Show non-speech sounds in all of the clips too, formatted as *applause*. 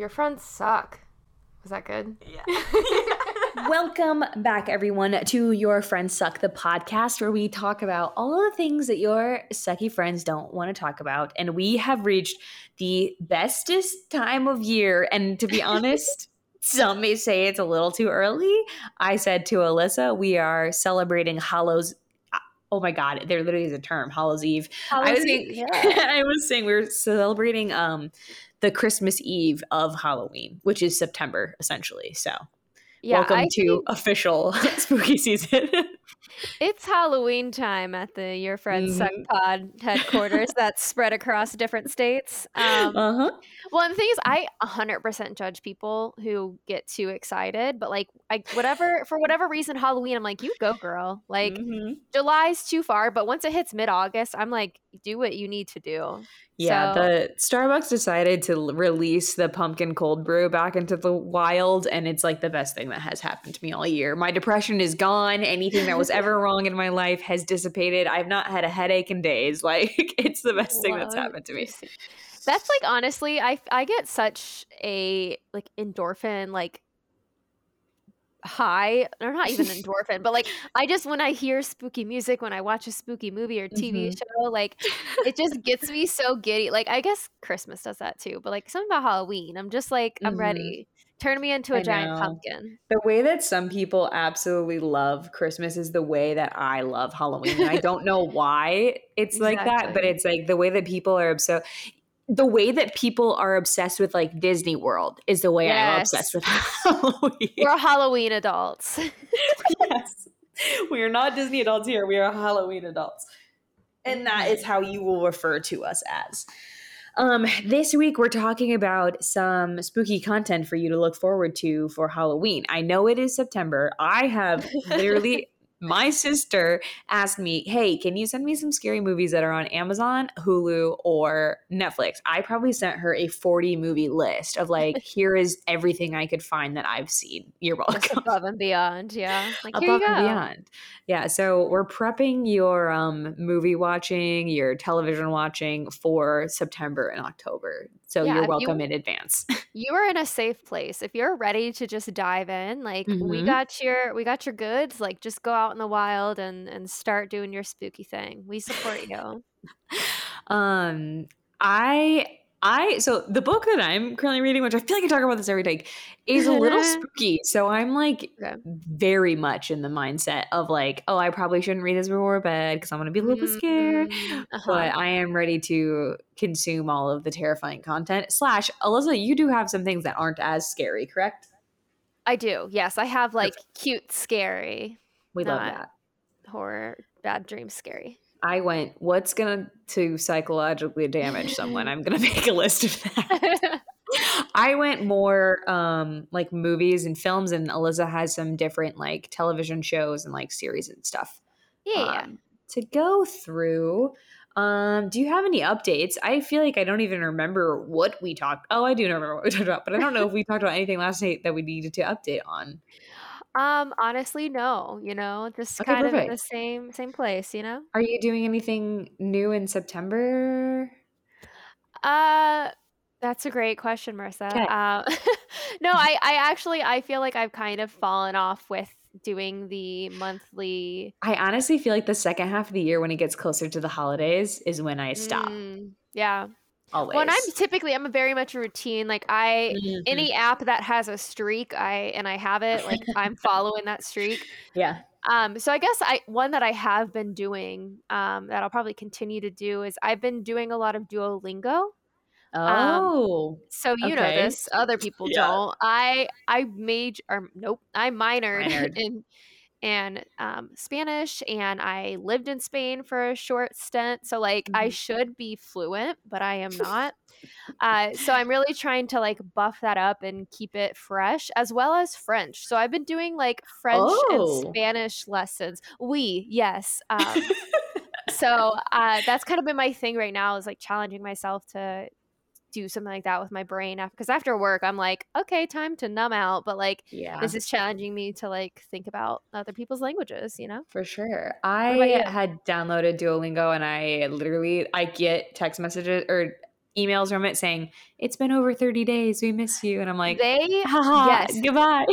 Your friends suck. Was that good? Yeah. *laughs* Welcome back, everyone, to Your Friends Suck, the podcast where we talk about all the things that your sucky friends don't want to talk about. And we have reached the bestest time of year. And to be honest, *laughs* some may say it's a little too early. I said to Alyssa, we are celebrating Hallows. Oh my God, there literally is a term, Hallows Eve. Hallows I was Eve, saying, yeah. *laughs* I was saying we were celebrating um, the Christmas Eve of Halloween, which is September essentially. So welcome I to think official *laughs* *laughs* spooky season. it's Halloween time at the Your Friends Suck Mhm. Pod headquarters that's *laughs* spread across different states. Um, uh huh. well, and the thing is, I 100% judge people who get too excited, but like, I whatever for whatever reason, Halloween, I'm like, you go, girl. Like, Mm-hmm. July's too far, but once it hits mid August, I'm like, do what you need to do. Yeah, So- the Starbucks decided to release the pumpkin cold brew back into the wild, and it's like the best thing that has happened to me all year. My depression is gone. Anything that was ever *laughs* wrong in my life has dissipated. I've not had a headache in days. *laughs* Like it's the best thing that's happened to me. That's like honestly, I I get such a like endorphin like high or not even *laughs* endorphin but like i just when i hear spooky music when i watch a spooky movie or tv Mhm. show like it just gets me so giddy like i guess christmas does that too but like something about halloween i'm just like i'm Mhm. ready turn me into a I giant know. pumpkin The way that some people absolutely love Christmas is the way that I love Halloween. I don't know *laughs* why it's like that, but it's like the way that people are obsessed. The way that people are obsessed with like Disney World is the way I'm obsessed with *laughs* Halloween. we're halloween adults *laughs* yes. We are not Disney adults here. We are Halloween adults. And that is how you will refer to us as. Um, this week we're talking about some spooky content for you to look forward to for Halloween. I know it is September. I have literally *laughs* my sister asked me, "Hey, can you send me some scary movies that are on Amazon, Hulu, or Netflix?" I probably sent her a 40 movie list of like, *laughs* here is everything I could find that I've seen. You're welcome above and beyond yeah like above and beyond. Yeah, so we're prepping your um, movie watching, your television watching for September and October. So Yeah, you're if you- welcome in advance. *laughs* you are in a safe place if you're ready to just dive in like we Mhm. got your we got your goods like just go out in the wild and and start doing your spooky thing we support you *laughs* um, I I so the book that I'm currently reading, which I feel like I talk about this every day, is a little spooky. So I'm like Okay. very much in the mindset of like, oh, I probably shouldn't read this before bed because I'm gonna be a little bit scared. Mm, uh-huh. but I am ready to consume all of the terrifying content. Slash, Alyssa, you do have some things that aren't as scary, correct? i do yes i have like cute scary We love that. horror bad dreams scary I went, what's gonna to psychologically damage someone? I'm gonna *laughs* make a list of that. *laughs* I went more um like movies and films, and Alyssa has some different like television shows and like series and stuff. yeah, yeah. um, to go through. Um, do you have any updates? I feel like I don't even remember what we talked. Oh, I do remember what we talked about, but I don't know if we talked about anything last night that we needed to update on. Um honestly no you know just Okay, kind of in the same same place you know Are you doing anything new in September? Uh, that's a great question, Marissa. 'Kay. Uh, *laughs* no, I, I actually, I feel like I've kind of fallen off with doing the monthly. I honestly feel like the second half of the year, when it gets closer to the holidays, is when I stop. Mm, yeah. Always. Well, I'm typically, I'm a very much a routine. Like I, Mhm. any app that has a streak, I and I have it. Like I'm *laughs* following that streak. yeah. Um, so I guess I one that I have been doing, um, that I'll probably continue to do is I've been doing a lot of Duolingo. Oh, So you Okay. know this, other people Yeah. don't. I I major or nope, I minored Minored. *laughs* in in um, Spanish, and I lived in Spain for a short stint. So like I Mhm. should be fluent, but I am *laughs* not. uh, so I'm really trying to like buff that up and keep it fresh, as well as French. So I've been doing like French Oh. and Spanish lessons. We yes. Um, *laughs* so uh, that's kind of been my thing right now is like challenging myself to do something like that with my brain because after work i'm like okay time to numb out but like yeah. this is challenging me to like think about other people's languages you know For sure. I had downloaded Duolingo and I literally I get text messages or emails from it saying it's been over 30 days we miss you and i'm like they yes goodbye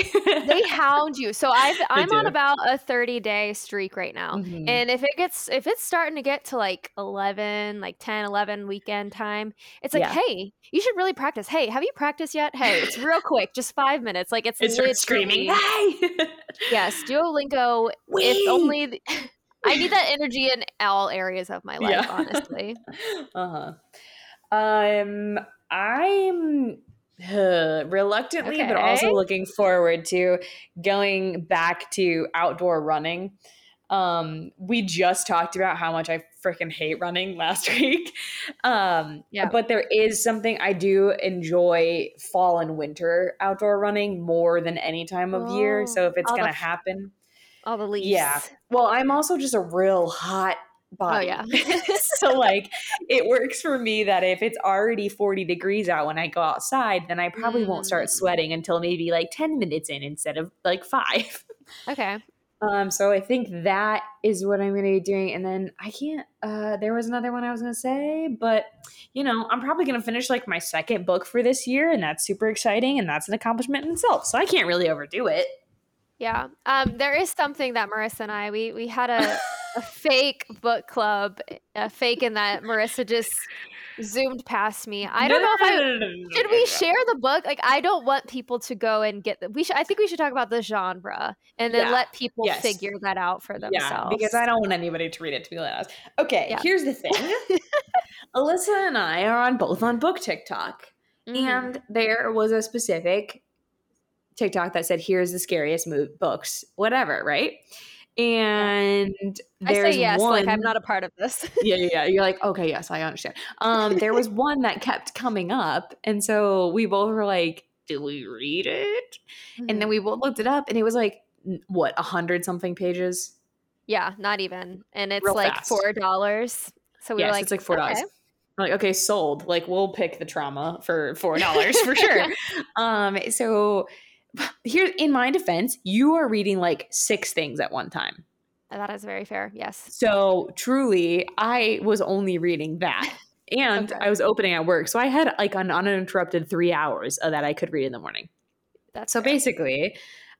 they hound you so i've i'm on about a 30 day streak right now mm-hmm. and if it gets if it's starting to get to like 11 like 10 11 weekend time it's like yeah. hey you should really practice hey have you practiced yet hey it's real quick just five minutes like it's, it's screaming hey yes *laughs* duolingo Wee! if only *laughs* I need that energy in all areas of my life, yeah. honestly. *laughs* uh huh. Um, I'm uh, reluctantly, okay. but also looking forward to going back to outdoor running. Um, we just talked about how much I freaking hate running *laughs* last week. Um, yeah. But there is something I do enjoy fall and winter outdoor running more than any time of oh, year. So if it's going to happen, all the leaves. Yeah. Well, I'm also just a real hot body. Oh yeah. *laughs* so like it works for me that if it's already 40 degrees out when I go outside, then I probably mm. won't start mm. sweating until maybe like 10 minutes in instead of like 5. *laughs* Okay. Um so I think that is what I'm going to be doing and then I can't uh there was another one I was going to say, but you know, I'm probably going to finish like my second book for this year and that's super exciting and that's an accomplishment in itself. So I can't really overdo it. Yeah. Um, there is something that Marissa and I we we had a, a *laughs* fake book club, a fake in that Marissa just zoomed past me. I don't know if I should we *laughs* share the book. Like I don't want people to go and get the, we should I think we should talk about the genre and then yeah. let people yes. figure that out for themselves. Yeah, because I don't want anybody to read it to be honest. Okay, yeah. here's the thing. *laughs* Alyssa and I are on both on book TikTok. Mm-hmm. And there was a specific TikTok that said, "Here's the scariest books, whatever." Right? And I say yes, one, like I'm not a part of this. *laughs* yeah, yeah, yeah. You're like, okay, yes, I understand. Um, there was one that kept coming up, and so we both were like, "Do we read it?" Mm-hmm. And then mm-hmm. we both looked it up, and it was like, what, a hundred something pages? Yeah, not even, and it's Real like fast. four dollars. So we yes, were like, it's like four dollars. Okay. like, okay, sold. Like, we'll pick the trauma for four dollars for *laughs* sure. um, so *laughs* here in my defense, you are reading like six things at one time. That is very fair. Yes. So truly, I was only reading that. *laughs* And okay. I was opening at work. So I had like an uninterrupted three hours that I could read in the morning. That's so fair. basically,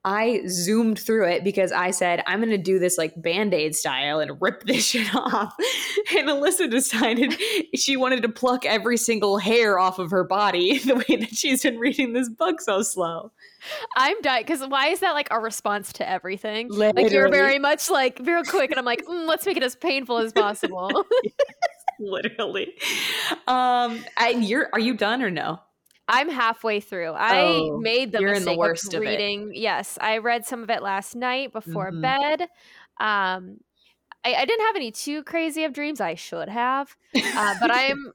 I zoomed through it because I said, I'm going to do this like band aid style and rip *laughs* this shit off. And Alyssa decided *laughs* she wanted to pluck every single hair off of her body *laughs* the way that she's been reading this book so slow. I'm dying because why is that like a response to everything? Literally. Like you're very much like very quick, and I'm like, mm, let's make it as painful as possible. literally. Um, and you're are you done or no? I'm halfway through. I oh, made the mistake the worst of reading. Of yes, I read some of it last night before mm-hmm. bed. Um, I, I, didn't have any too crazy of dreams. I should have, uh, but *laughs* I'm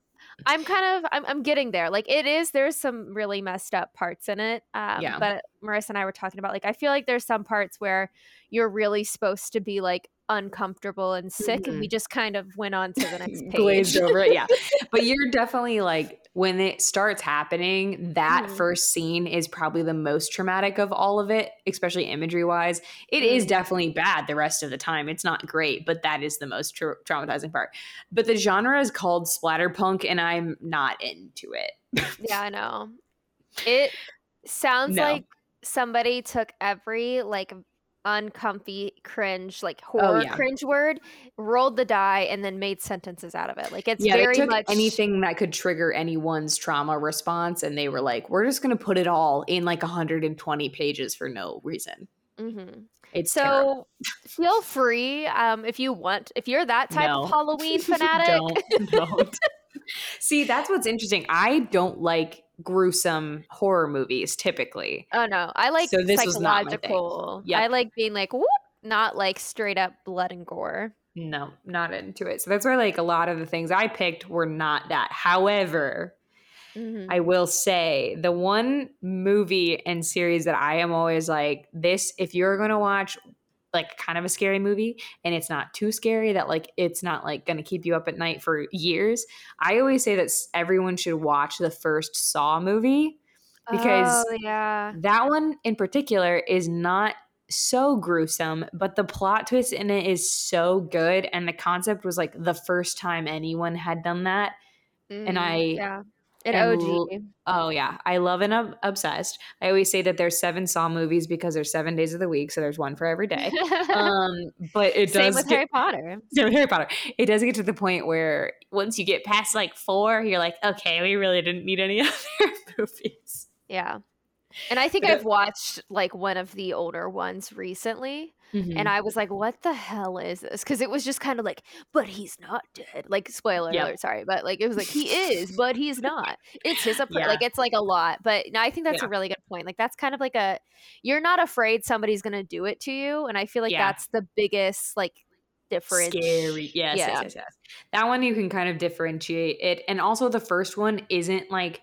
I'm kind of I'm, I'm getting there. Like it is. There's some really messed up parts in it. Um, yeah. But Marissa and I were talking about like I feel like there's some parts where you're really supposed to be like uncomfortable and sick, mm-hmm. and we just kind of went on to the next *laughs* page. Glazed over it. Yeah. *laughs* but you're definitely like when it starts happening, that mm. first scene is probably the most traumatic of all of it, especially imagery wise. It mm. is definitely bad the rest of the time. It's not great, but that is the most tra- traumatizing part. But the genre is called splatterpunk, and I'm not into it. yeah, I know. *laughs* It sounds no. like somebody took every like uncomfy cringe like oh, horror oh, yeah. cringe word rolled the die and then made sentences out of it like it's yeah, very much anything that could trigger anyone's trauma response and they were like we're just going to put it all in like 120 pages for no reason mm-hmm. it's so terrible. feel free um if you want if you're that type no. of *laughs* halloween fanatic don't, don't. See that's what's interesting i don't like gruesome horror movies typically. Oh no, I like so this psychological. Yeah, I like being like whoop, not like straight up blood and gore. No, not into it. So that's why like a lot of the things I picked were not that. However, mm-hmm. I will say the one movie and series that I am always like this if you're going to watch like kind of a scary movie and it's not too scary that like it's not like going to keep you up at night for years. I always say that everyone should watch the first Saw movie because oh, yeah. that one in particular is not so gruesome, but the plot twist in it is so good and the concept was like the first time anyone had done that and mm-hmm, I yeah. An OG. oh yeah, I love and I'm obsessed. I always say that there's seven Saw movies because there's seven days of the week, so there's one for every day. *laughs* Um, but it Same does with get, Harry Potter. Same with Harry Potter. It does get to the point where once you get past like four, you're like, okay, we really didn't need any *laughs* other movies. Yeah. And I think I've watched like one of the older ones recently. Mm-hmm. And I was like, what the hell is this? Because it was just kind of like, but he's not dead. Like, spoiler Yep. alert, sorry. But like, it was like, he is, *laughs* but he's not. It's his, Yeah. like, it's like a lot. But no, I think that's Yeah. a really good point. Like, that's kind of like a, you're not afraid somebody's going to do it to you. And I feel like Yeah. that's the biggest, like, difference. Scary. Yes, Yeah. yes, yes, yes. That one you can kind of differentiate it. And also the first one isn't like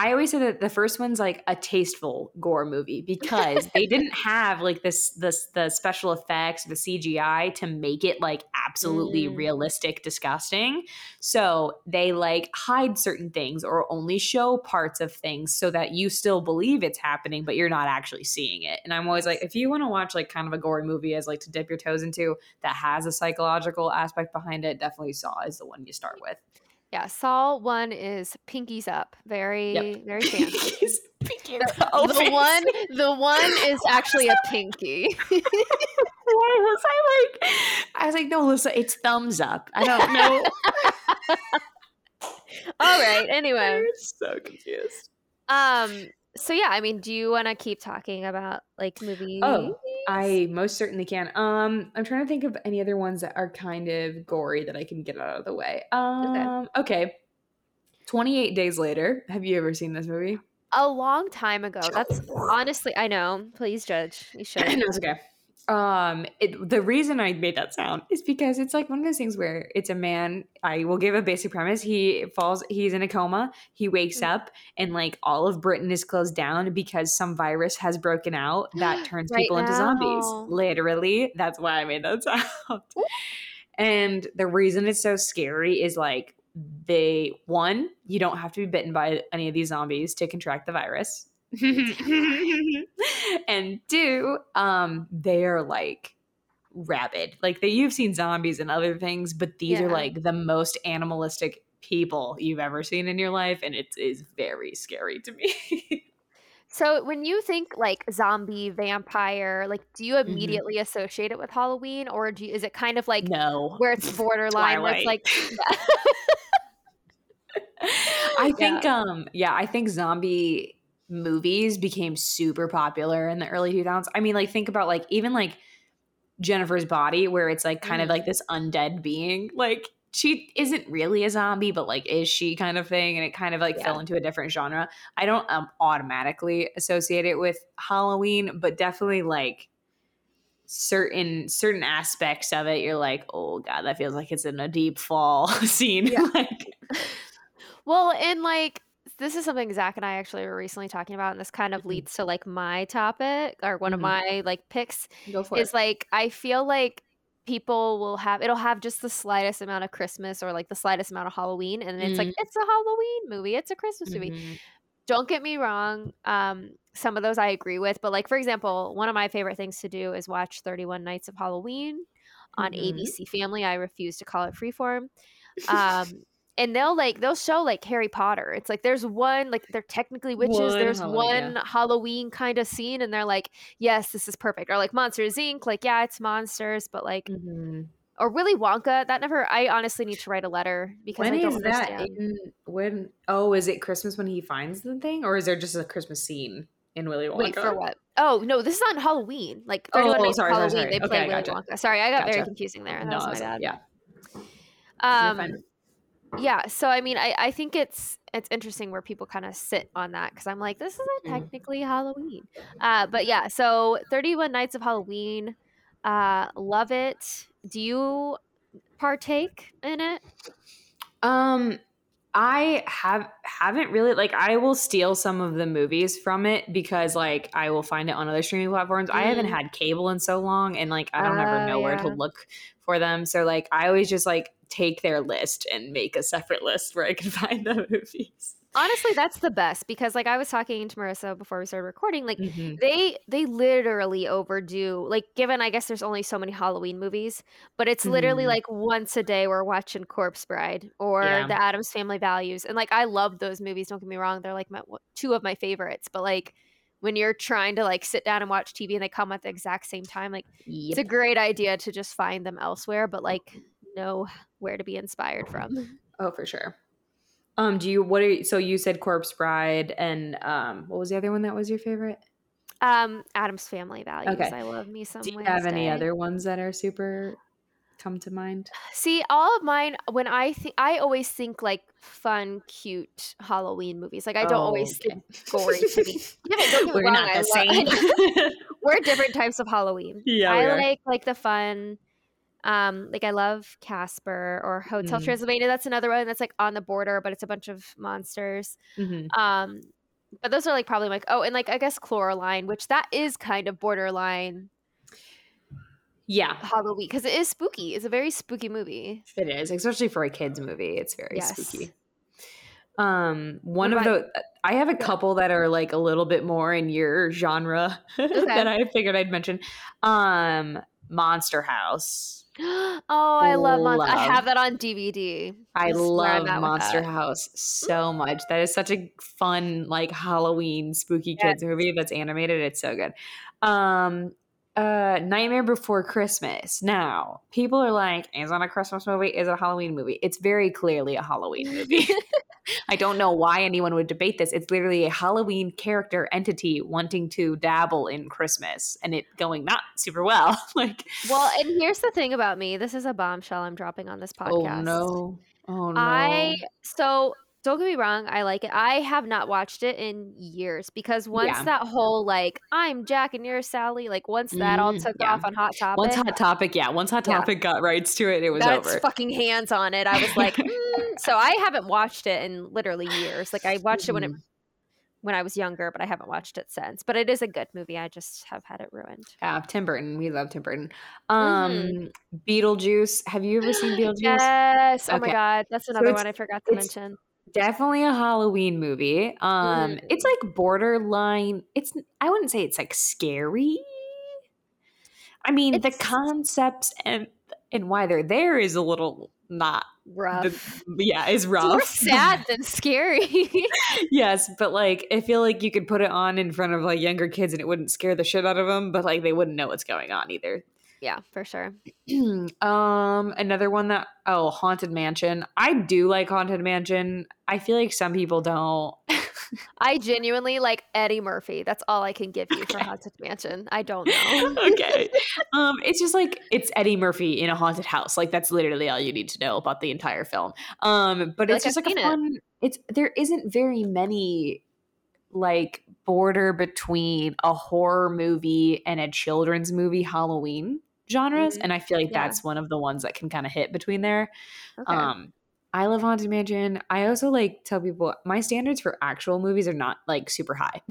I always say that the first one's like a tasteful gore movie because they *laughs* didn't have like this this the special effects, the CGI to make it like absolutely Mm. realistic, disgusting. So they like hide certain things or only show parts of things so that you still believe it's happening, but you're not actually seeing it. And I'm always like, if you want to watch like kind of a gory movie as like to dip your toes into that has a psychological aspect behind it, definitely Saw is the one you start with. Yeah. Saw one is pinkies up. Very, very *laughs* fancy. Peeking The, the the one, the one *laughs* is actually a pinky. *laughs* Why was I like? I was like, no, Lisa, it's thumbs up. I don't know. All right. Anyway, I'm so confused. um. So yeah, I mean, do you want to keep talking about like movies? Oh, I most certainly can. Um, I'm trying to think of any other ones that are kind of gory that I can get out of the way. Um, okay. 28 days later. Have you ever seen this movie? a long time ago. That's honestly, I know. Please judge. You *clears throat* should. no, it's okay. Um, it, the reason I made that sound is because it's like one of those things where it's a man. I will give a basic premise. He falls. He's in a coma. He wakes Mm. up, and like all of Britain is closed down because some virus has broken out *gasps* that turns Right people into zombies. Literally, that's why I made that *laughs* sound. and the reason it's so scary is like they one, you don't have to be bitten by any of these zombies to contract the virus. *laughs* and two, um, they are like rabid. Like they you've seen zombies and other things, but these are like the most animalistic people you've ever seen in your life, and it is very scary to me. *laughs* So when you think like zombie, vampire, like do you Mm-hmm. immediately associate it with Halloween, or do you, is it kind of like no. where it's borderline, where it's like *laughs* I think um yeah, I think zombie movies became super popular in the early 2000s. I mean like think about like even like Jennifer's body where it's like kind of Mhm. like this undead being like she isn't really a zombie but like is she kind of thing and it kind of like fell into a different genre. I don't um, automatically associate it with Halloween but definitely like certain certain aspects of it you're like oh god that feels like it's in a deep fall *laughs* scene Yeah. *laughs* like Well, and like this is something Zach and I actually were recently talking about, and this kind of Mhm. leads to like my topic or one of Mhm. my like picks go for is like I feel like people will have it'll have just the slightest amount of Christmas or like the slightest amount of Halloween, and it's like Mm. it's a Halloween movie, it's a Christmas movie. Mhm. Don't get me wrong, um, some of those I agree with, but like for example, one of my favorite things to do is watch Thirty One Nights of Halloween on Mhm. ABC Family. I refuse to call it Freeform. *laughs* Um, and they'll like they'll show like Harry Potter. It's like there's one like they're technically witches. One there's Halloween, one Halloween kind of scene, and they're like, yes, this is perfect. Or like Monsters Inc. Like yeah, it's monsters, but like Mhm. or Willy Wonka. That never. I honestly need to write a letter because When I don't is that? In, when? Oh, is it Christmas when he finds the thing, or is there just a Christmas scene in Willy Wonka? Wait for what? Oh no, this is on Halloween. Like Oh, 31 Days sorry, sorry, Halloween. sorry. They play I Willy gotcha. Wonka. Sorry, I got very confusing there. That No, was my bad. yeah. Um. Yeah. So I mean, I, I think it's it's interesting where people kind of sit on that because I'm like, this isn't Mhm. technically Halloween. Uh, but yeah. So 31 Nights of Halloween. Uh, love it. Do you partake in it? Um, I have haven't really like I will steal some of the movies from it because like I will find it on other streaming platforms. I haven't Mm. had cable in so long, and like I don't ever Oh, know where to look for them. So like I always just like take their list and make a separate list where I can *laughs* find the movies. honestly that's the best because like i was talking to marissa before we started recording like Mhm. they they literally overdo like given i guess there's only so many halloween movies but it's literally Mhm. like once a day we're watching corpse bride or Yeah. the addams family values and like i love those movies don't get me wrong they're like my, two of my favorites but like when you're trying to like sit down and watch tv and they come at the exact same time like it's a great idea to just find them elsewhere but like know where to be inspired from *laughs* Oh, for sure. Um, do you what are you, so you said Corpse Bride and um what was the other one that was your favorite? um addams family values Okay. i love me some Do you have any other ones that are super come to mind? See, all of mine when I think I always think like fun, cute Halloween movies. Like I don't always Oh, think gory to me. *laughs* Yeah, We're wrong, not the lo- same. *laughs* We're different types of Halloween. Yeah, I like like the fun. Um, like I love Casper or Hotel Mm. Transylvania. That's another one that's like on the border, but it's a bunch of monsters. Mhm. Um, but those are like probably like oh, and like I guess Coraline, which that is kind of borderline Yeah, Halloween because it is spooky. It's a very spooky movie. it is, especially for a kids movie. It's very Yes. spooky. Um, one What of the I have a couple that are like a little bit more in your genre *laughs* that I figured I'd mention. Um, Monster House. *gasps* oh, I love Monster. I have that on DVD. I That's love Monster. House so much. That is such a fun, like Halloween spooky kids movie that's animated. It's so good. Um, uh, Nightmare Before Christmas. Now, people are like, "Is it a Christmas movie? Is it a Halloween movie?" It's very clearly a Halloween movie. *laughs* I don't know why anyone would debate this. It's literally a Halloween character entity wanting to dabble in Christmas and it going not super well. *laughs* like, Well, and here's the thing about me. This is a bombshell I'm dropping on this podcast. oh no, oh no. I so don't get me wrong, I like it. I have not watched it in years because once Yeah. that whole like I'm Jack and you're Sally, like once that all Mm, took yeah. off on Hot Topic, Once Hot Topic, yeah. Once Hot Yeah. Topic got rights to it, it was its over. fucking hands on it. I was like, *laughs* mm. so I haven't watched it in literally years. Like I watched it when it Mhm. when I was younger, but I haven't watched it since. But it is a good movie. I just have had it ruined. Yeah, Tim Burton. We love Tim Burton. Mhm. Um, Beetlejuice. Have you ever seen *gasps* Beetlejuice? Yes. Oh my god, that's another it's- one I forgot to mention. Definitely a Halloween movie. Um, Mhm. it's like borderline. It's I wouldn't say it's like scary. I mean, the concepts and and why they're there is a little not. Rough. The, yeah, is It's more rough. sad *laughs* than scary. *laughs* yes, but like I feel like you could put it on in front of like younger kids and it wouldn't scare the shit out of them, but like they wouldn't know what's going on either. Yeah, for sure. *clears throat* um, another one that oh, Haunted Mansion. I do like Haunted Mansion. I feel like some people don't. *laughs* I genuinely like Eddie Murphy. That's all I can give you for Haunted Mansion. I don't *laughs* know. okay. *laughs* Um, it's just like it's Eddie Murphy in a haunted house. Like that's literally all you need to know about the entire film. Um, but it's like just I've like a seen it. It's there isn't very many like border between a horror movie and a children's movie Halloween genres, Mhm. and I feel like Yeah. that's one of the ones that can kind of hit between there. Okay. Um, I love Haunted Mansion. I also like tell people my standards for actual movies are not like super high.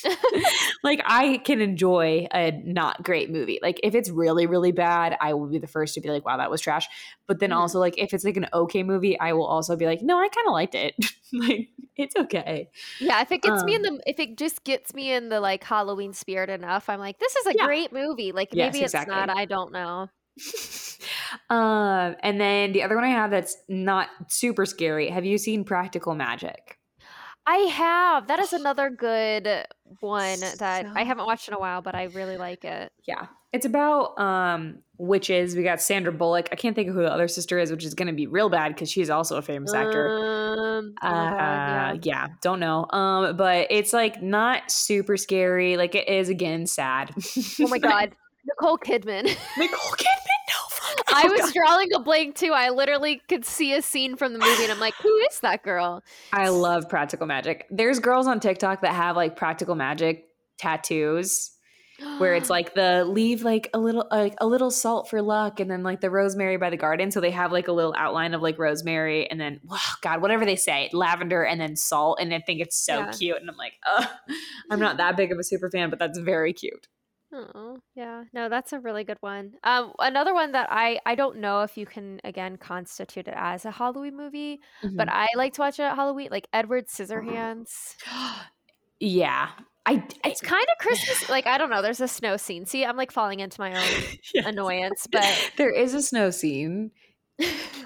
*laughs* like I can enjoy a not great movie. Like if it's really really bad, I will be the first to be like, "Wow, that was trash." But then Mhm. also like if it's like an okay movie, I will also be like, "No, I kind of liked it. *laughs* like it's okay." yeah, if it gets me in um, the if it just gets me in the like Halloween spirit enough, I'm like, this is a Yeah. great movie. Like Yes, maybe it's exactly. not. I don't know. *laughs* um, and then the other one I have that's not super scary. Have you seen Practical Magic? I have. That is another good one that I haven't watched in a while, but I really like it. Yeah. It's about um witches. We got Sandra Bullock. I can't think of who the other sister is, which is going to be real bad because she's also a famous actor. Um, oh Uh, yeah. yeah, don't know. Um, but it's like not super scary. Like it is again sad. Oh my *laughs* god, Nicole Kidman. *laughs* Nicole Kidman. No, fuck. I Oh, was God. drawing a blank too. I literally could see a scene from the movie, and I'm like, who is that girl? I love practical magic. There's girls on TikTok that have like practical magic tattoos where it's *gasps* like the leave like a little like a little salt for luck and then like the rosemary by the garden so they have like a little outline of like rosemary and then oh god whatever they say lavender and then salt and i think it's so Yeah. cute and i'm like oh i'm not that big of a super fan but that's very cute Oh, yeah. No, that's a really good one. Um, another one that I I don't know if you can again constitute it as a Halloween movie, but Mhm. I like to watch it at Halloween, like Edward Scissorhands. *gasps* yeah. I, I It's kind of Christmas. Like I don't know. There's a snow scene. See, I'm like falling into my own *laughs* Yes. annoyance, but *laughs* there is a snow scene.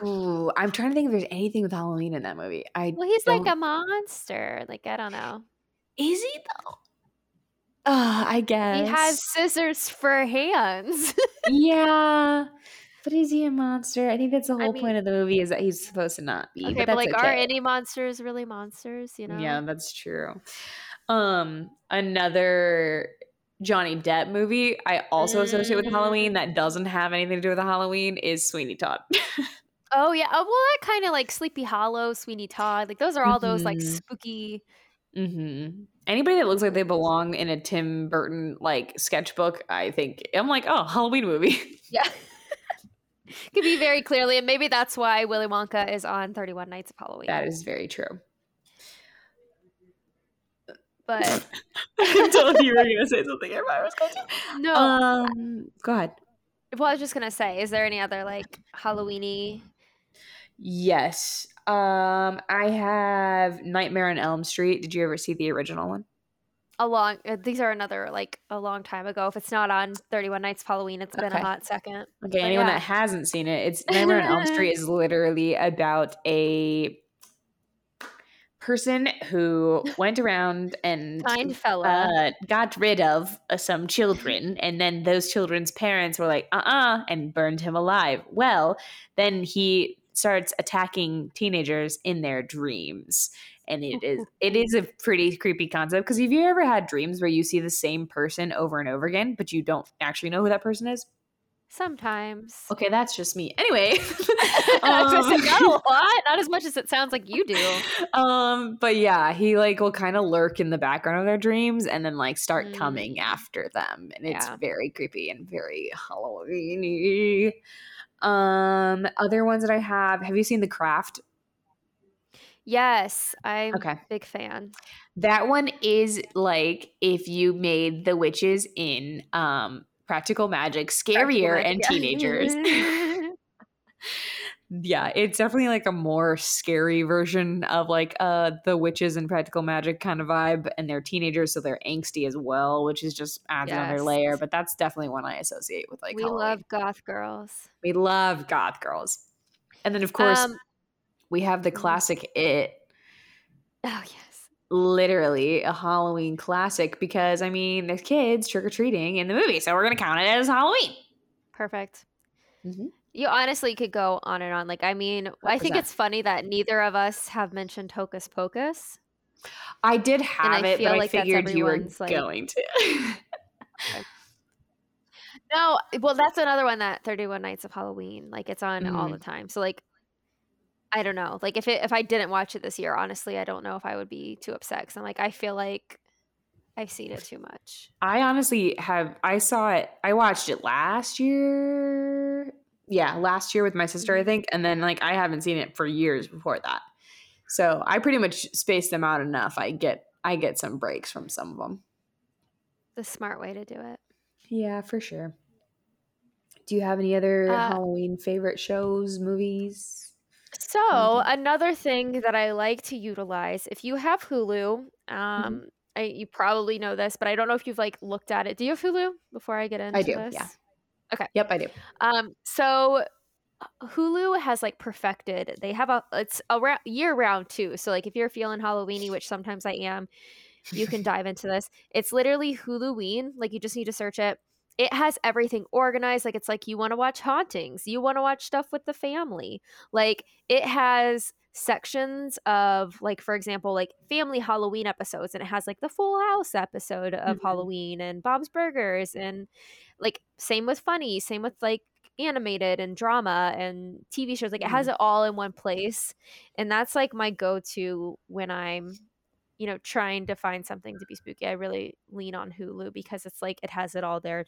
Ooh, I'm trying to think if there's anything with Halloween in that movie. I well, he's don't, like a monster. Like I don't know. is he though? Uh, I guess He has scissors for hands. *laughs* yeah. But is he a monster? I think that's the I whole mean- point of the movie is that he's supposed to not be. okay, but but, like, are any monsters really monsters? You know? Yeah, that's true. Um, another Johnny Depp movie I also associate with Mm. Halloween that doesn't have anything to do with the Halloween is Sweeney Todd. *laughs* Oh yeah. Oh well, that kind of like Sleepy Hollow, Sweeney Todd. Like those are all those like Mhm. spooky. hmm Anybody that looks like they belong in a Tim Burton like sketchbook, I think I'm like, oh, Halloween movie. Yeah. *laughs* Could be very clearly, and maybe that's why Willy Wonka is on Thirty One Nights of Halloween. that is very true. but *laughs* I told you were gonna say something. I was going to. no. Um, go ahead. well, I was just gonna say, is there any other like Halloweeny? Yes. Um, I have Nightmare on Elm Street. Did you ever see the original one? A long. Uh, these are another like a long time ago. If it's not on Thirty One Nights of Halloween, it's been Okay. a hot second. Okay, But anyone yeah. that hasn't seen it, it's Nightmare on Elm Street *laughs* is literally about a person who went around and *laughs* Kind fella. uh, got rid of uh, some children, and then those children's parents were like, "Uh, uh and burned him alive. Well, then he starts attacking teenagers in their dreams, and it is *laughs* it is a pretty creepy concept because have you ever had dreams where you see the same person over and over again, but you don't actually know who that person is? Sometimes. Okay, that's just me. Anyway, *laughs* was gonna not a um, *laughs* lot, not as much as it sounds like you do. um, but yeah, he like will kind of lurk in the background of their dreams and then like start Mm. coming after them, and it's Yeah. very creepy and very Halloweeny. Um, other ones that I have. Have you seen The Craft? Yes, I'm Okay, a big fan. that one is like if you made the witches in um Practical Magic scarier and Yeah. *laughs* teenagers. *laughs* yeah, it's definitely like a more scary version of like uh the witches and practical magic kind of vibe, and they're teenagers, so they're angsty as well, which is just adds another layer. But that's definitely one I associate with like we Halloween. love goth girls. we love goth girls, and then of course Um, we have the mhm. classic It, oh yes. literally a Halloween classic because I mean there's kids trick or treating in the movie, so we're gonna count it as Halloween. Perfect. Mhm. You honestly could go on and on. Like, I mean, I think 100%. it's funny that neither of us have mentioned Hocus Pocus. I did have I it, feel but like that's figured you were like- going to. *laughs* No, well, that's another one that 31 Nights of Halloween. Like, it's on all Mm. the time. So, like, I don't know. Like, if it if I didn't watch it this year, honestly, I don't know if I would be too upset. Because I'm like, I feel like I've seen it too much. I honestly have. I saw it. I watched it last year. Yeah, last year with my sister, I Mhm. think, and then like I haven't seen it for years before that. So I pretty much spaced them out enough. I get I get some breaks from some of them. The smart way to do it. Yeah, for sure. Do you have any other Uh, Halloween favorite shows, movies? So Mhm. another thing that I like to utilize, if you have Hulu, Mm-hmm. um, I, you probably know this, but I don't know if you've like looked at it. Do you have Hulu? Before I get into I do, this, yeah. Yep, I do. Um, so Hulu has like perfected. They have a it's around year round too. So like if you're feeling Halloweeny, which sometimes I am, you can dive into this. It's literally Huluween. Like you just need to search it. It has everything organized. Like it's like you want to watch hauntings, you want to watch stuff with the family. Like it has sections of like for example like family halloween episodes and it has like the full house episode of Mhm. halloween and bob's burgers and like same with funny same with like animated and drama and tv shows like it has it all in one place and that's like my go-to when i'm you know trying to find something to be spooky. I really lean on hulu because it's like it has it all there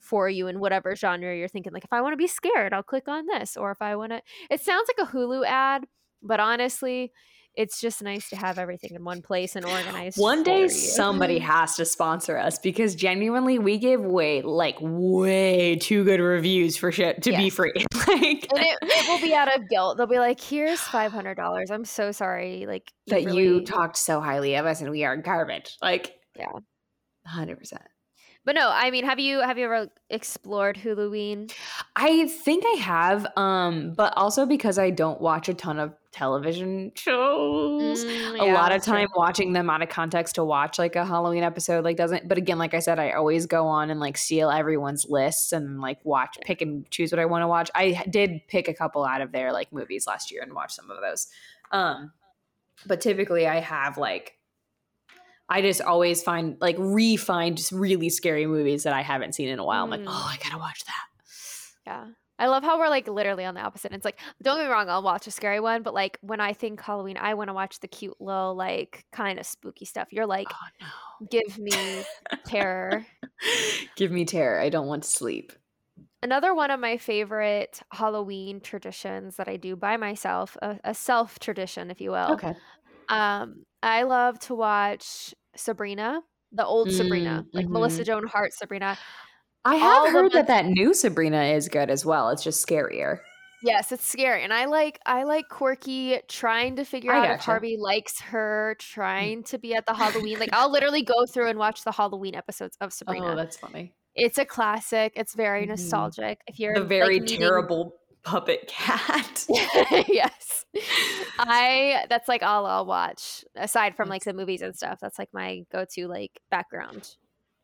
for you in whatever genre you're thinking. Like if i want to be scared i'll click on this or if i want to it sounds like a hulu ad but honestly it's just nice to have everything in one place and organized. One day somebody has to sponsor us because genuinely we give way like way too good reviews for shit to be free. *laughs* like and it, it will be out of guilt. They'll be like, "Here's five hundred dollars. I'm so sorry." Like that you talked so highly of us and we are garbage. Like Yeah. 100%. But no, I mean, have you have you ever explored Huluween? I think I have um but also because I don't watch a ton of television shows. Mm, a lot of that's true. time watching them out of context to watch like a Halloween episode like doesn't but again like I said I always go on and like steal everyone's lists and like watch pick and choose what I want to watch. I did pick a couple out of their like movies last year and watch some of those. Um but typically I have like I just always find like re-find just really scary movies that I haven't seen in a while. I'm like, Mm. "Oh, I got to watch that." Yeah. I love how we're like literally on the opposite. It's like, don't get me wrong, I'll watch a scary one, but like when I think Halloween, I want to watch the cute little, like kind of spooky stuff. You're like, Oh no. give me terror. *laughs* Give me terror. I don't want to sleep. Another one of my favorite Halloween traditions that I do by myself, a, a self tradition, if you will. Okay. Um, I love to watch Sabrina, the old Sabrina, Mm, like mhm. Melissa Joan Hart Sabrina. I have heard that that new Sabrina is good as well. It's just scarier. Yes, it's scary. And I like I like quirky trying to figure I out if. Harvey likes her, trying to be at the Halloween. Like *laughs* I'll literally go through and watch the Halloween episodes of Sabrina. Oh, that's funny. it's a classic. It's very Mhm. nostalgic. If you're The like, very needing- terrible puppet cat. *laughs* yes. I that's like all I'll watch. Aside from like the movies and stuff. That's like my go-to like background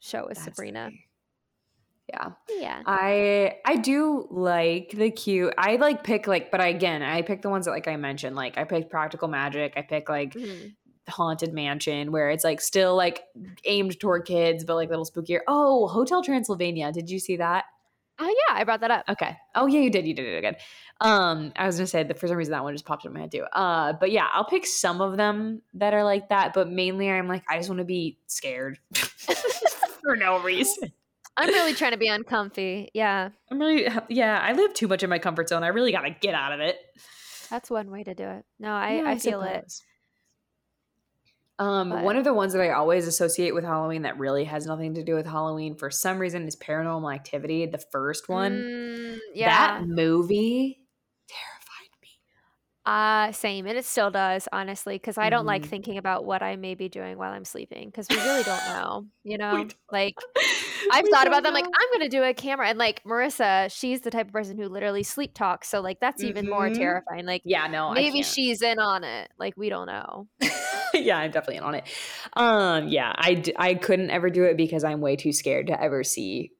show is That's Sabrina. funny. Yeah. Yeah. I I do like the cute. I like pick like, but I, again, I pick the ones that like I mentioned. Like I pick Practical Magic. I pick like Mhm. Haunted Mansion, where it's like still like aimed toward kids, but like a little spookier. Oh, Hotel Transylvania. Did you see that? Oh yeah, I brought that up. Okay. Oh yeah, you did. You did it again. Um, I was gonna say that for some reason that one just popped in my head too. Uh, but yeah, I'll pick some of them that are like that. But mainly, I'm like, I just want to be scared *laughs* *laughs* for no reason. I'm really trying to be uncomfy. Yeah. I'm really, yeah. I live too much in my comfort zone. I really gotta get out of it. That's one way to do it. No, I, Yeah, I feel it. Um, But- one of the ones that I always associate with Halloween that really has nothing to do with Halloween for some reason is Paranormal Activity, the first one. Mm, yeah. That movie terrified me. Uh, same. And it still does, honestly, because I don't like Mhm. thinking about what I may be doing while I'm sleeping because we really don't know, you *laughs* know? Like, *laughs* I've We thought about them, like. I'm going to do a camera. And, like, Marissa, she's the type of person who literally sleep talks. So, like, that's even more Mhm. terrifying. Like, yeah, no, maybe she's in on it. Like, we don't know. *laughs* yeah, I'm definitely in on it. Um, yeah, I d- I couldn't ever do it because I'm way too scared to ever see.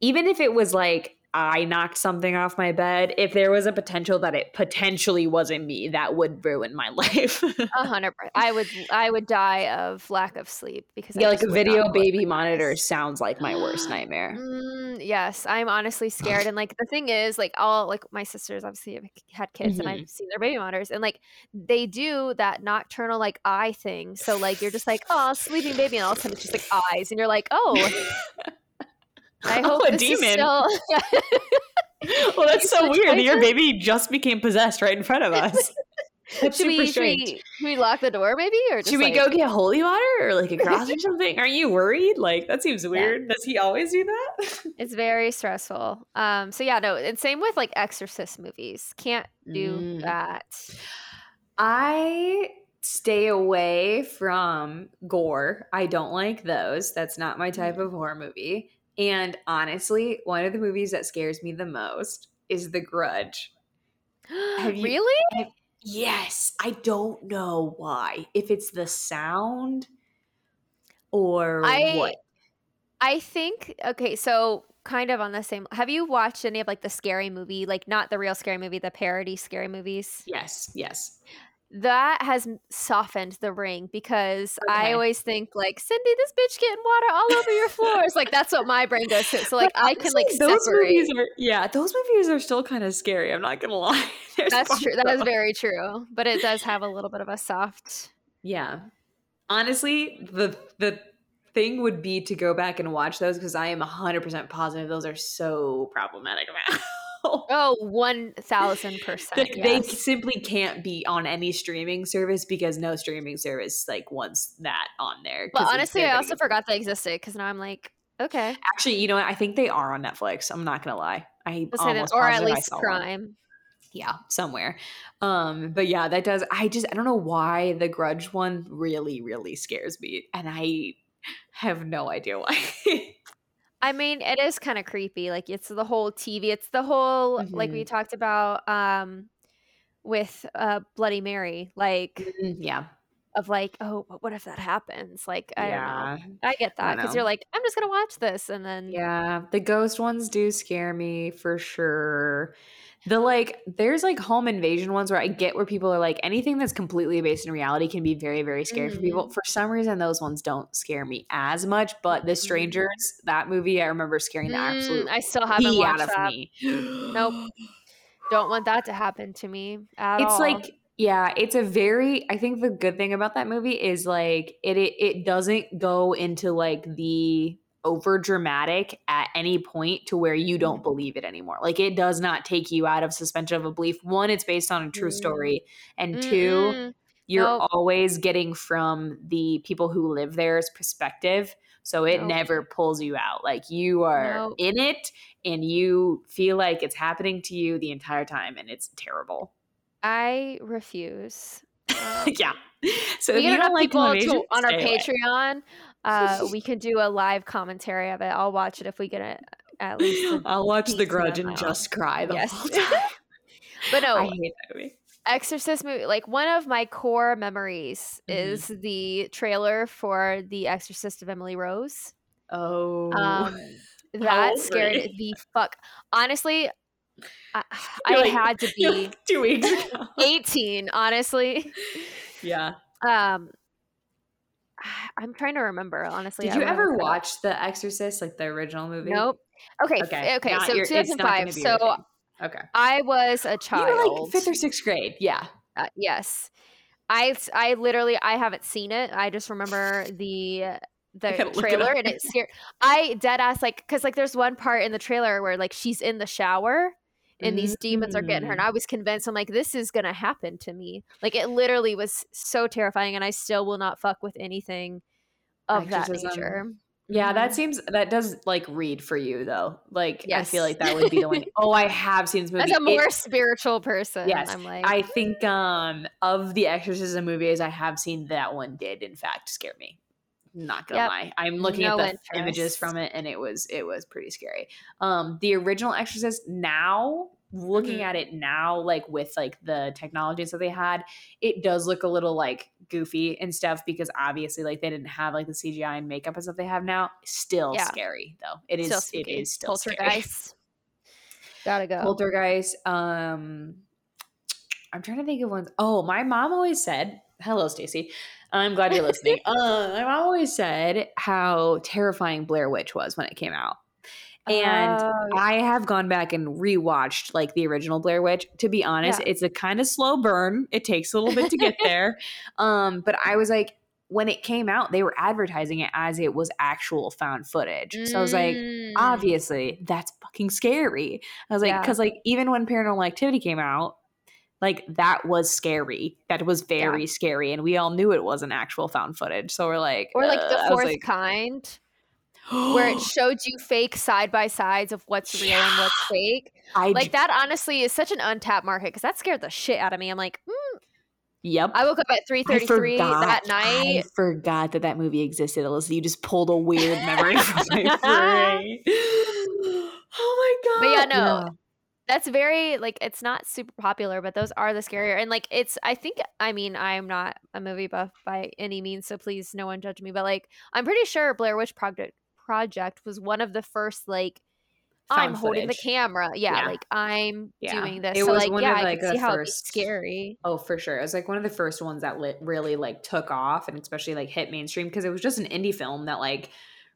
Even if it was like I knocked something off my bed, if there was a potential that it potentially wasn't me, that would ruin my *laughs* life. A hundred percent. I would, I would die of lack of sleep because I yeah, like a video baby to monitor sounds like my worst *gasps* nightmare. Mm, yes, I'm honestly *sighs* scared. And like the thing is, like all like my sisters obviously have had kids and Mhm. I've seen their baby monitors and like they do that nocturnal like eye thing. So like you're just like, oh, sleeping baby, and all of a sudden it's just like eyes, and you're like, oh, *laughs* I Oh, hope a this is demon. still. *laughs* well, that's so weird. Your baby just became possessed right in front of us. *laughs* That's should super we, should we should we lock the door maybe or just Should we like, go get holy water or like a *laughs* cross or something? Are you worried? Like that seems weird. Does he always do that? It's very stressful. Um. So yeah, no, and same with like Exorcist movies. Can't do Mm. that. I stay away from gore. I don't like those. That's not my type of horror movie. And honestly, one of the movies that scares me the most is The Grudge. Have *gasps* you- really? Yes, I don't know why. If it's the sound or I- what. I think okay, so kind of on the same. Have you watched any of like the scary movie, like not the real scary movie, the parody scary movies? Yes, yes. That has softened the ring because I always think like Cindy, this bitch getting water all over your floors. like that's what my brain goes to. So like But I can like those separate. movies are yeah, those movies are still kind of scary. I'm not gonna *laughs* lie. That's true. That of very true. But it does have a little bit of a soft. Yeah. Honestly, the the thing would be to go back and watch those because I am 100% positive those are so problematic. *laughs* *laughs* Oh, 1000%. They, yes. they simply can't be on any streaming service because no streaming service like wants that on there. But honestly, I also forgot they existed because now I'm like, okay. Actually, you know what? I think they are on Netflix. I'm not gonna lie. I Let's say that- almost or at least saw one. Prime. Yeah, somewhere. Um, but yeah, that does. I just I don't know why the Grudge one really really scares me, and I have no idea why. *laughs* I mean, it is kind of creepy. Like it's the whole TV. It's the whole like we Mhm. talked about um with uh Bloody Mary, like Mm, yeah, of like, oh, what if that happens? Like I yeah, don't know. I get that because you're like, I'm just gonna watch this, and then yeah. The ghost ones do scare me for sure. The like, there's like home invasion ones where I get where people are like, anything that's completely based in reality can be very, very scary for people. For some reason, those ones don't scare me as much. But The Mhm. Strangers, that movie, I remember scaring the Mm, absolute I still haven't watched out of that. me. Nope. *gasps* Don't want that to happen to me at it's all. like yeah it's a very i think the good thing about that movie is like it it, it doesn't go into like the over dramatic at any point to where you Mm-hmm. don't believe it anymore like it does not take you out of suspension of a belief one it's based on a true Mm. story and two Mm-mm. you're Nope. always getting from the people who live there's perspective so it Nope. never pulls you out like you are Nope. in it and you feel like it's happening to you the entire time and it's terrible I refuse. *laughs* Um, yeah. So we if you don't like people to, on our Patreon. away. Uh, *laughs* we can do a live commentary of it. I'll watch it if we get it at least. *laughs* I'll watch The Grudge and just cry the Yes. whole *laughs* time. But no, I hate that movie. Exorcist movie. Like one of my core memories Mhm. is the trailer for The Exorcist of Emily Rose. Oh, Um, that scared the fuck. Honestly, I, I like- had to be two weeks ago. 18. Honestly, yeah. um, *sighs* I'm trying to remember. Honestly, Did I you would have to ever watch The Exorcist, like the original movie? Nope. Okay. Okay. Okay. not so your- it's not 2005. So okay. I was a child. You were like fifth or sixth grade. Yeah. Uh, yes. I I literally I haven't seen it. I just remember the *laughs* the gotta it trailer and it's scared I dead ass like cuz like there's one part in the trailer where like she's in the shower and these demons are getting her and Mm. I was convinced I'm like this is going to happen to me. Like it literally was so terrifying and I still will not fuck with anything of that nature. Yeah, that Mhm. seems that does like read for you though. Like I feel like that would be the one. *laughs* Oh, I have seen this movie. As a It- more spiritual person, Yes, I'm like I think um of the exorcism movies I have seen that one did in fact scare me. Not gonna Yep. lie. I'm looking No at the images from it and it was it was pretty scary. Um the original exorcist now looking Mhm. at it now like with like the technologies that they had it does look a little like goofy and stuff because obviously like they didn't have like the cgi and makeup and stuff they have now still Yeah. scary though it is still it is still scary poltergeist. *laughs* Gotta go. Poltergeist. Um, I'm trying to think of ones. Oh, my mom always said, "Hello, Stacy. I'm glad you're listening." uh, my mom always said how terrifying Blair Witch was when it came out, and Oh, I have gone back and rewatched like the original Blair Witch. To be honest, Yeah. it's a kind of slow burn. It takes a little bit to get there. *laughs* Um, but I was like, when it came out, they were advertising it as it was actual found footage. So I was like, Mm. obviously that's fucking scary. I was like, Yeah. because like even when Paranormal Activity came out, like that was scary. That was very scary, and we all knew it wasn't actual found footage. So we're like, or like uh, the I fourth like, kind *gasps* where it showed you fake side by sides of what's real and what's fake I like j- that honestly is such an untapped market because that scared the shit out of me i'm like mm. Yep. i woke up at I 3.33 that I night forgot that that movie existed, Alyssa. You just pulled a weird memory *laughs* from my brain. *laughs* *gasps* oh my god! But yeah, no, that's very like it's not super popular but those are the scarier and like it's i think i mean i'm not a movie buff by any means so please no one judge me but like i'm pretty sure blair witch project project was one of the first like i'm Found holding the camera yeah, Yeah. like i'm Yeah. doing this It so was like one yeah of, i like, can the see how it'd first- scary Oh, for sure. It was like one of the first ones that lit, really like took off and especially like hit mainstream because it was just an indie film that like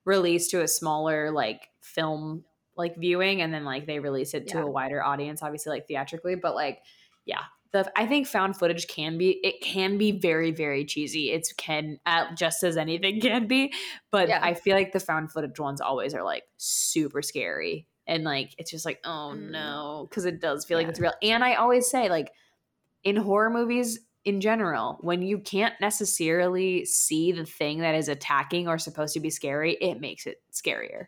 released to a smaller like film like viewing and then like they release it to Yeah. a wider audience obviously like theatrically but like yeah the I think found footage can be it can be very very cheesy it's can uh, just as anything *laughs* can be but Yeah. I feel like the found footage ones always are like super scary and like it's just like oh Mm. no because it does feel like it's real and i always say like in horror movies in general when you can't necessarily see the thing that is attacking or supposed to be scary it makes it scarier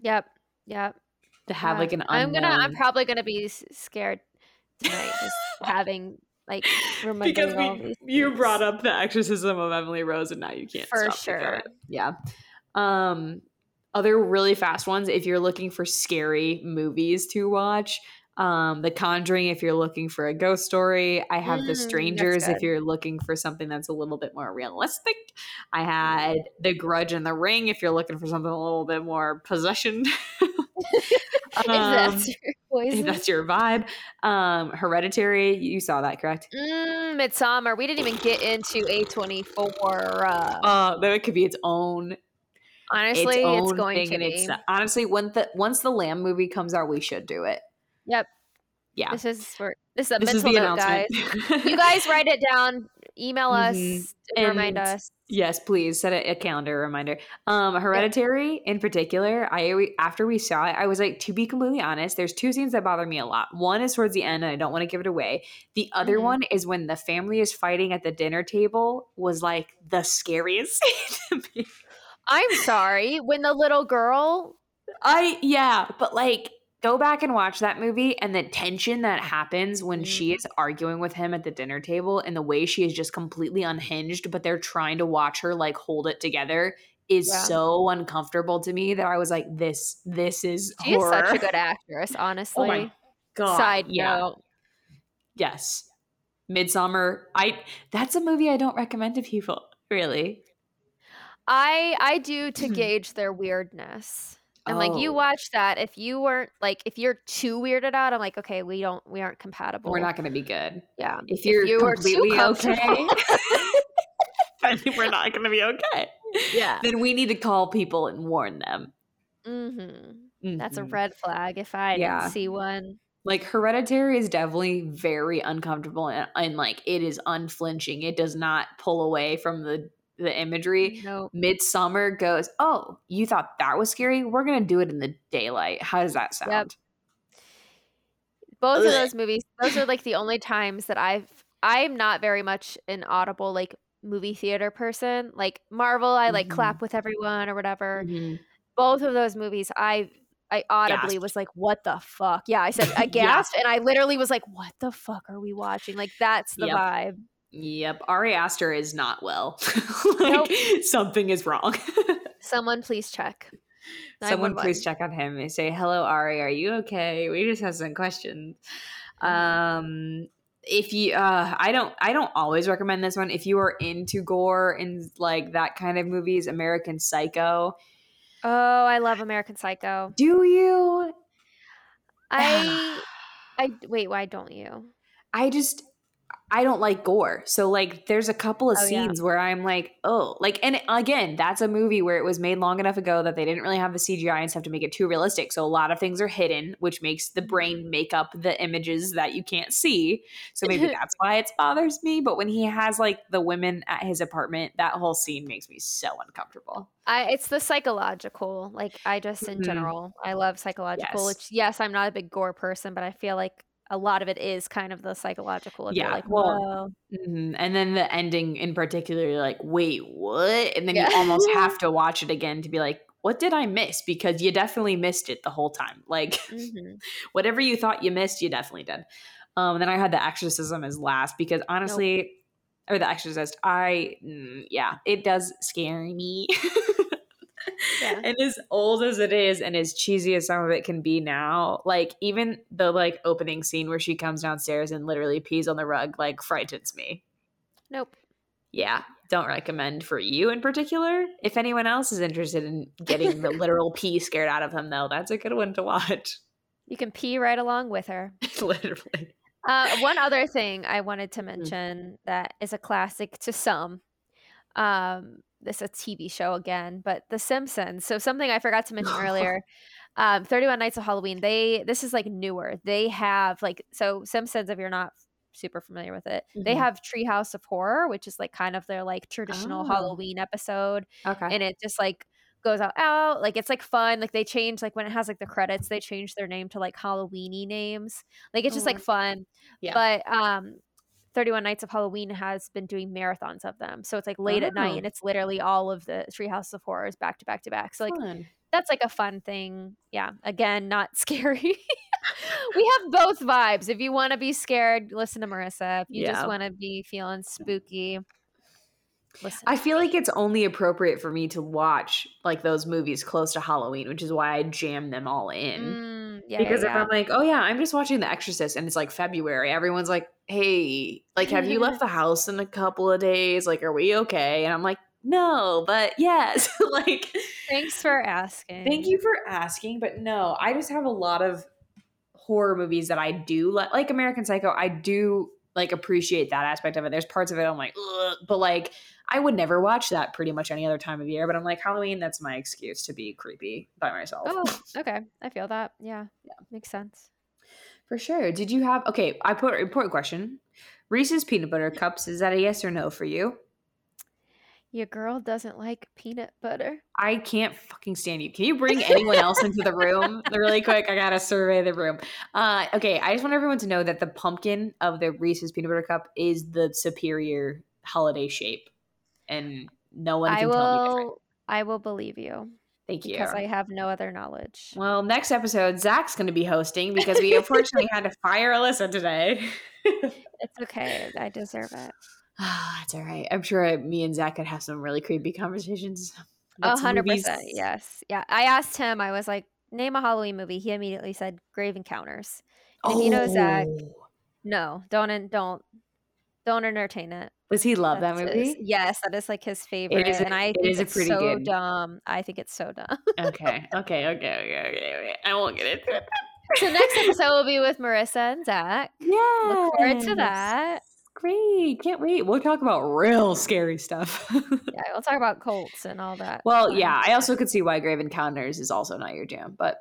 Yep. Yep. to have Yeah. like an I'm gonna. I'm probably gonna be scared tonight, just *laughs* having like because we, you brought up the exorcism of emily rose and now you can't For sure. yeah um other really fast ones if you're looking for scary movies to watch um the conjuring if you're looking for a ghost story i have Mm, the strangers if you're looking for something that's a little bit more realistic i had the grudge and the ring if you're looking for something a little bit more possession *laughs* *laughs* *laughs* if Um, that's your if poison. that's your vibe um hereditary you saw that correct Mm, Midsommar. We didn't even get into A24. Uh, uh that could be its own honestly, its own it's going to be. itself. honestly when the once the lamb movie comes out we should do it Yep. yeah This is for this is a this is mental the note, guys. You guys write it down. Email us Mhm. and remind us. yes please set a, a calendar reminder um hereditary in particular i after we saw it i was like to be completely honest there's two scenes that bother me a lot one is towards the end and i don't want to give it away the other Mhm. one is when the family is fighting at the dinner table was like the scariest *laughs* scene to me I'm sorry. When the little girl. I yeah, but like go back and watch that movie and the tension that happens when Mm. she is arguing with him at the dinner table and the way she is just completely unhinged, but they're trying to watch her like hold it together is Yeah. so uncomfortable to me that I was like, this this is She is horror. such a good actress, honestly. Oh my God, Side yeah. note. Yes. Midsommar. I that's a movie I don't recommend to people, really. I I do to Mhm. gauge their weirdness. And like you Oh. watch that, if you weren't like if you're too weirded out, I'm like, okay, we don't we aren't compatible. We're not gonna be good. Yeah. If you're you were too completely okay, *laughs* *laughs* then we're not gonna be okay. Yeah. then we need to call people and warn them. Mm-hmm. That's a Mhm. red flag if I Yeah. didn't see one. like Hereditary is definitely very uncomfortable and, and like it is unflinching. It does not pull away from the the imagery. No. Midsommar goes, "Oh, you thought that was scary? We're gonna do it in the daylight. How does that sound?" Both of those movies, those are like the only times that I've I'm not very much an audible like movie theater person. Like Marvel, I like Mhm. clap with everyone or whatever. Mhm. Both of those movies, I I audibly Gasped. was like, "What the fuck?" Yeah, I said I *laughs* Yeah. gasped, and I literally was like, "What the fuck are we watching?" Like that's the Yep. vibe. Yep, Ari Aster is not well. *laughs* like something is wrong. *laughs* Someone please check. Someone please check on him and say, "Hello, Ari. Are you okay? We just have some questions." Um, if you, uh, I don't, I don't always recommend this one. If you are into gore and like that kind of movies, American Psycho. Oh, I love American Psycho. Do you? I *sighs* I wait, why don't you? I just I don't like gore. So like there's a couple of Oh, yeah. scenes where I'm like, oh, like and again, that's a movie where it was made long enough ago that they didn't really have the CGI and stuff to make it too realistic. So a lot of things are hidden, which makes the brain make up the images that you can't see. So maybe *laughs* that's why it bothers me, but when he has like the women at his apartment, that whole scene makes me so uncomfortable. I it's the psychological. Like I just in Mhm. general, I love psychological. Yes. Which yes, I'm not a big gore person, but I feel like a lot of it is kind of the psychological. Of Yeah, like well, whoa. Mhm. And then the ending in particular, you're like, wait, what? And then Yeah. you almost have *laughs* to watch it again to be like, what did I miss? Because you definitely missed it the whole time. Like Mhm. *laughs* whatever you thought you missed, you definitely did. Um, and then I had the exorcism as last because honestly, or the exorcist, I mm, yeah, it does scare me. *laughs* Yeah. And as old as it is and as cheesy as some of it can be now, like even the like opening scene where she comes downstairs and literally pees on the rug, like frightens me. Nope. Yeah, don't recommend for you in particular. If anyone else is interested in getting the *laughs* literal pee scared out of them, though, that's a good one to watch. You can pee right along with her. *laughs* Literally. Uh, one other thing I wanted Mm. to mention that is a classic to some. Um, this a TV show again, but The Simpsons. So something I forgot to mention *laughs* earlier. Um, 31 Nights of Halloween. They this is like newer. They have like so Simpsons. If you're not super familiar with it, they Mhm. have Treehouse of Horror, which is like kind of their like traditional Oh. Halloween episode, Okay. and it just like goes out out. Like it's like fun. Like they change like when it has like the credits, they change their name to like Halloweeny names. Like it's just like Oh. fun. Yeah. But um 31 Nights of Halloween has been doing marathons of them. So it's like late at night Oh. and it's literally all of the Treehouse of Horrors back to back to back. So like Fun. that's like a fun thing. Yeah. Again, not *laughs* scary. we have both vibes. If you want to be scared, listen to Marissa. If you Yeah. just want to be feeling spooky, listen. I feel like it's only appropriate for me to watch like those movies close to Halloween, which is why I jam them all in. Mm, yeah, because yeah, if yeah. I'm like, oh yeah, I'm just watching The Exorcist and it's like February, everyone's like, hey, like, have you mm-hmm. left the house in a couple of days? Like, are we okay? And I'm like, no, but yes. *laughs* like, Thanks for asking. thank you for asking, but no, I just have a lot of horror movies that I do like, like American Psycho. I do like appreciate that aspect of it. There's parts of it I'm like, Ugh, but like, I would never watch that pretty much any other time of year. But I'm like, Halloween, that's my excuse to be creepy by myself. Oh, okay. I feel that. Yeah. *laughs* Yeah. Makes sense. For sure. Did you have okay? I put important question. Reese's peanut butter cups. Is that a yes or no for you? Your girl doesn't like peanut butter. I can't fucking stand you. Can you bring anyone else into the room *laughs* really quick? I gotta survey the room. Uh, okay, I just want everyone to know that the pumpkin of the Reese's peanut butter cup is the superior holiday shape, and no one I can tell me different. I will believe you Thank you. because I have no other knowledge. well, next episode, Zach's going to be hosting because we unfortunately had to fire Alyssa today. *laughs* It's okay. I deserve it. Ah, it's all right. I'm sure me and Zach could have some really creepy conversations. A hundred percent. Yes. Yeah. I asked him, I was like, name a Halloween movie. He immediately said Grave Encounters. And if you know Zach, Oh. no, don't don't don't entertain it. Does he love that movie? yes, that is like his favorite. is a- and I it think is a it's pretty so good- dumb. I think it's so dumb. okay, okay, okay, okay, okay, okay. I won't get into it. so next episode will be with Marissa and Zach. Yeah. Look forward to that. Great. Can't wait. We'll talk about real scary stuff. *laughs* Yeah, we'll talk about cults and all that. well, yeah, I also could see why Grave Encounters is also not your jam, but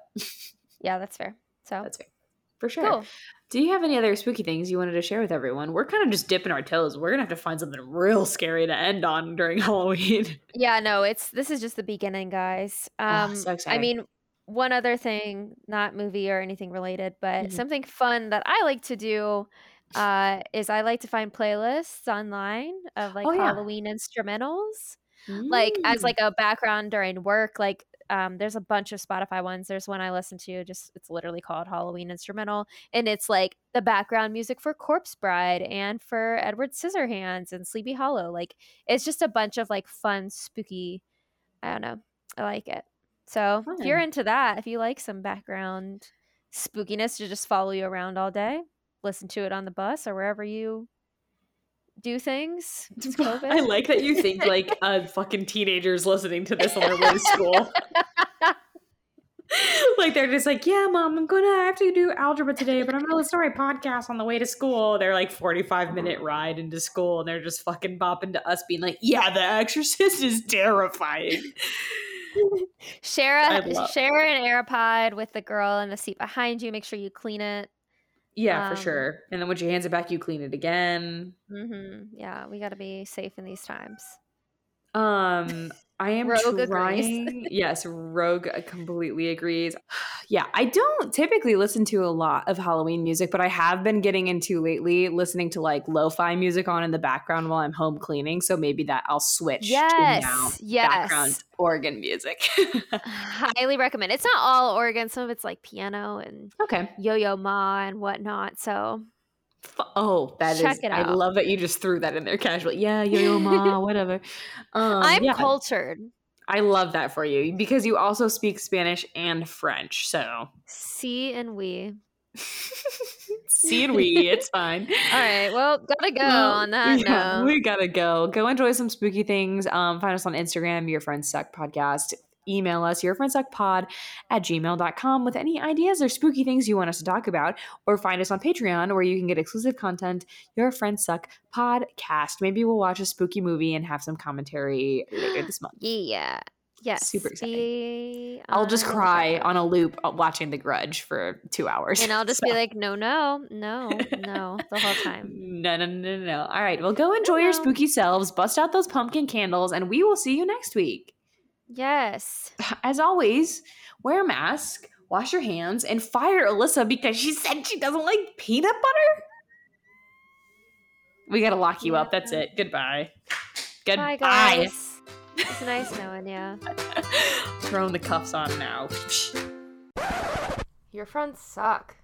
Yeah, that's fair. So that's fair. For sure. cool. Do you have any other spooky things you wanted to share with everyone? We're kind of just dipping our toes. We're going to have to find something real scary to end on during *laughs* Halloween. Yeah, no, it's this is just the beginning, guys. Um Oh, so I mean, one other thing, not movie or anything related, but Mhm. something fun that I like to do uh is I like to find playlists online of like Oh, yeah. Halloween instrumentals. Like as Mm. like a background during work, like um there's a bunch of Spotify ones. There's one I listen to just it's literally called Halloween instrumental and it's like the background music for Corpse Bride and for Edward Scissorhands and Sleepy Hollow. Like it's just a bunch of like fun spooky I don't know. I like it. So if you're into that, if you like some background spookiness to just follow you around all day, listen to it on the bus or wherever you do things. *laughs* It's I like that you think *laughs* like uh, fucking teenagers listening to this on their way to school. *laughs* like they're just like, yeah, mom, I'm gonna have to do algebra today, but I'm gonna listen to my podcast on the way to school. They're like 45 minute ride into school, and they're just fucking bopping to us, being like, yeah, The Exorcist is terrifying. Share a share an AirPod with the girl in the seat behind you. Make sure you clean it. Yeah, for Um, sure. And then once you hands it back, you clean it again. hmm Yeah, we got to be safe in these times. Um, I am Rogue *laughs* trying. yes, Rogue completely agrees. *sighs* Yeah, I don't typically listen to a lot of Halloween music, but I have been getting into lately listening to like lo-fi music on in the background while I'm home cleaning. So maybe that I'll switch to now Yes, yes. background organ music. *laughs* Highly recommend. It's not all organ. Some of it's like piano and okay. yo-yo ma and whatnot. So Oh, that is. Check it I out. love that you just threw that in there casually. Yeah, *laughs* yo yo ma, whatever. Um, I'm yeah, cultured. I love that for you because you also speak Spanish and French. So See and we. *laughs* see and we, it's fine. *laughs* All right. Well, gotta go Well, on that yeah, note. We gotta go. Go enjoy some spooky things. Um, find us on Instagram, Your Friends Suck Podcast. Email us, your friends suck pod at gmail.com with any ideas or spooky things you want us to talk about, or find us on Patreon where you can get exclusive content, Your Friends Suck podcast. Maybe we'll watch a spooky movie and have some commentary later this month. Yeah. Yes. Super exciting. Be I'll just cry on a loop uh, watching The Grudge for two hours. And I'll just So- be like, no, no, no, *laughs* no, the whole time. No, no, no, no, no. All right. Well, go enjoy your No. spooky selves, bust out those pumpkin candles, and we will see you next week. Yes. *sighs* As always, wear a mask, wash your hands, and fire Alyssa because she said she doesn't like peanut butter. We gotta lock you up. That's it. Goodbye. Goodbye. Bye, guys. It's nice knowing you. *laughs* Throwing the cuffs on now. Your friends suck.